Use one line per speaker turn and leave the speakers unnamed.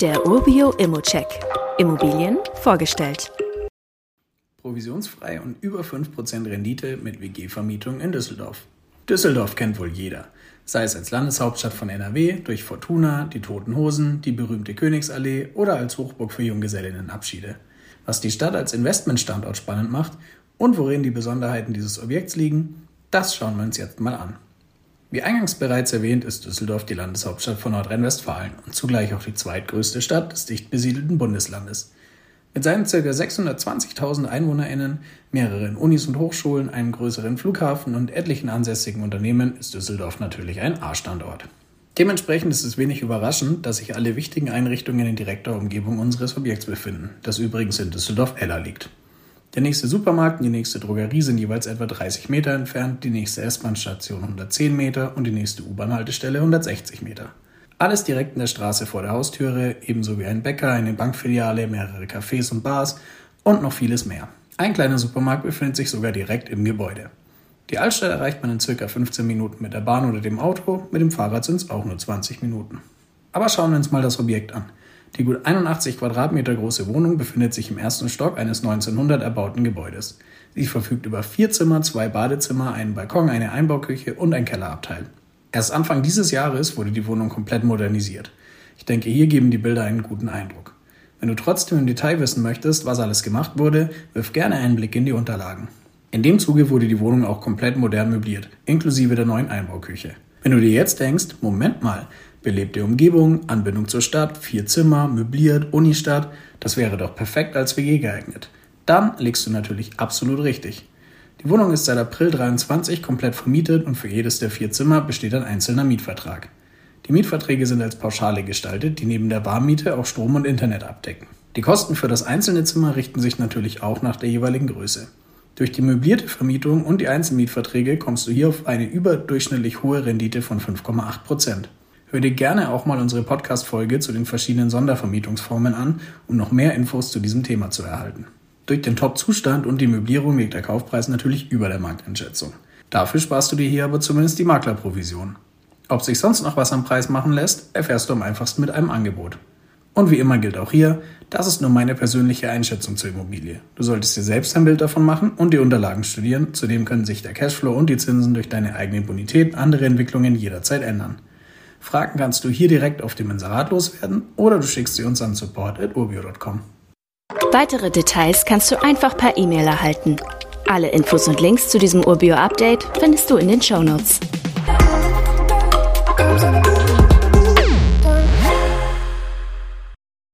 Der Urbio Immocheck. Immobilien vorgestellt.
Provisionsfrei und über 5% Rendite mit WG-Vermietung in Düsseldorf. Düsseldorf kennt wohl jeder. Sei es als Landeshauptstadt von NRW, durch Fortuna, die Toten Hosen, die berühmte Königsallee oder als Hochburg für Junggesellinnenabschiede. Was die Stadt als Investmentstandort spannend macht und worin die Besonderheiten dieses Objekts liegen, das schauen wir uns jetzt mal an. Wie eingangs bereits erwähnt, ist Düsseldorf die Landeshauptstadt von Nordrhein-Westfalen und zugleich auch die zweitgrößte Stadt des dicht besiedelten Bundeslandes. Mit seinen ca. 620.000 EinwohnerInnen, mehreren Unis und Hochschulen, einem größeren Flughafen und etlichen ansässigen Unternehmen ist Düsseldorf natürlich ein A-Standort. Dementsprechend ist es wenig überraschend, dass sich alle wichtigen Einrichtungen in direkter Umgebung unseres Objekts befinden, das übrigens in Düsseldorf-Eller liegt. Der nächste Supermarkt und die nächste Drogerie sind jeweils etwa 30 Meter entfernt, die nächste S-Bahn-Station 110 Meter und die nächste U-Bahn-Haltestelle 160 Meter. Alles direkt in der Straße vor der Haustüre, ebenso wie ein Bäcker, eine Bankfiliale, mehrere Cafés und Bars und noch vieles mehr. Ein kleiner Supermarkt befindet sich sogar direkt im Gebäude. Die Altstadt erreicht man in circa 15 Minuten mit der Bahn oder dem Auto, mit dem Fahrrad sind es auch nur 20 Minuten. Aber schauen wir uns mal das Objekt an. Die gut 81 Quadratmeter große Wohnung befindet sich im ersten Stock eines 1900 erbauten Gebäudes. Sie verfügt über vier Zimmer, zwei Badezimmer, einen Balkon, eine Einbauküche und ein Kellerabteil. Erst Anfang dieses Jahres wurde die Wohnung komplett modernisiert. Ich denke, hier geben die Bilder einen guten Eindruck. Wenn du trotzdem im Detail wissen möchtest, was alles gemacht wurde, wirf gerne einen Blick in die Unterlagen. In dem Zuge wurde die Wohnung auch komplett modern möbliert, inklusive der neuen Einbauküche. Wenn du dir jetzt denkst, Moment mal, Belebte Umgebung, Anbindung zur Stadt, vier Zimmer, möbliert, Unistadt, das wäre doch perfekt als WG geeignet. Dann liegst du natürlich absolut richtig. Die Wohnung ist seit April 23 komplett vermietet und für jedes der vier Zimmer besteht ein einzelner Mietvertrag. Die Mietverträge sind als Pauschale gestaltet, die neben der Warmmiete auch Strom und Internet abdecken. Die Kosten für das einzelne Zimmer richten sich natürlich auch nach der jeweiligen Größe. Durch die möblierte Vermietung und die Einzelmietverträge kommst du hier auf eine überdurchschnittlich hohe Rendite von 5,8 Prozent. Hör dir gerne auch mal unsere Podcast-Folge zu den verschiedenen Sondervermietungsformen an, um noch mehr Infos zu diesem Thema zu erhalten. Durch den Top-Zustand und die Möblierung liegt der Kaufpreis natürlich über der Markteinschätzung. Dafür sparst du dir hier aber zumindest die Maklerprovision. Ob sich sonst noch was am Preis machen lässt, erfährst du am einfachsten mit einem Angebot. Und wie immer gilt auch hier, das ist nur meine persönliche Einschätzung zur Immobilie. Du solltest dir selbst ein Bild davon machen und die Unterlagen studieren. Zudem können sich der Cashflow und die Zinsen durch deine eigene Bonität andere Entwicklungen jederzeit ändern. Fragen kannst du hier direkt auf dem Inserat loswerden oder du schickst sie uns an support.urbio.com.
Weitere Details kannst du einfach per E-Mail erhalten. Alle Infos und Links zu diesem Urbio-Update findest du in den Show Notes.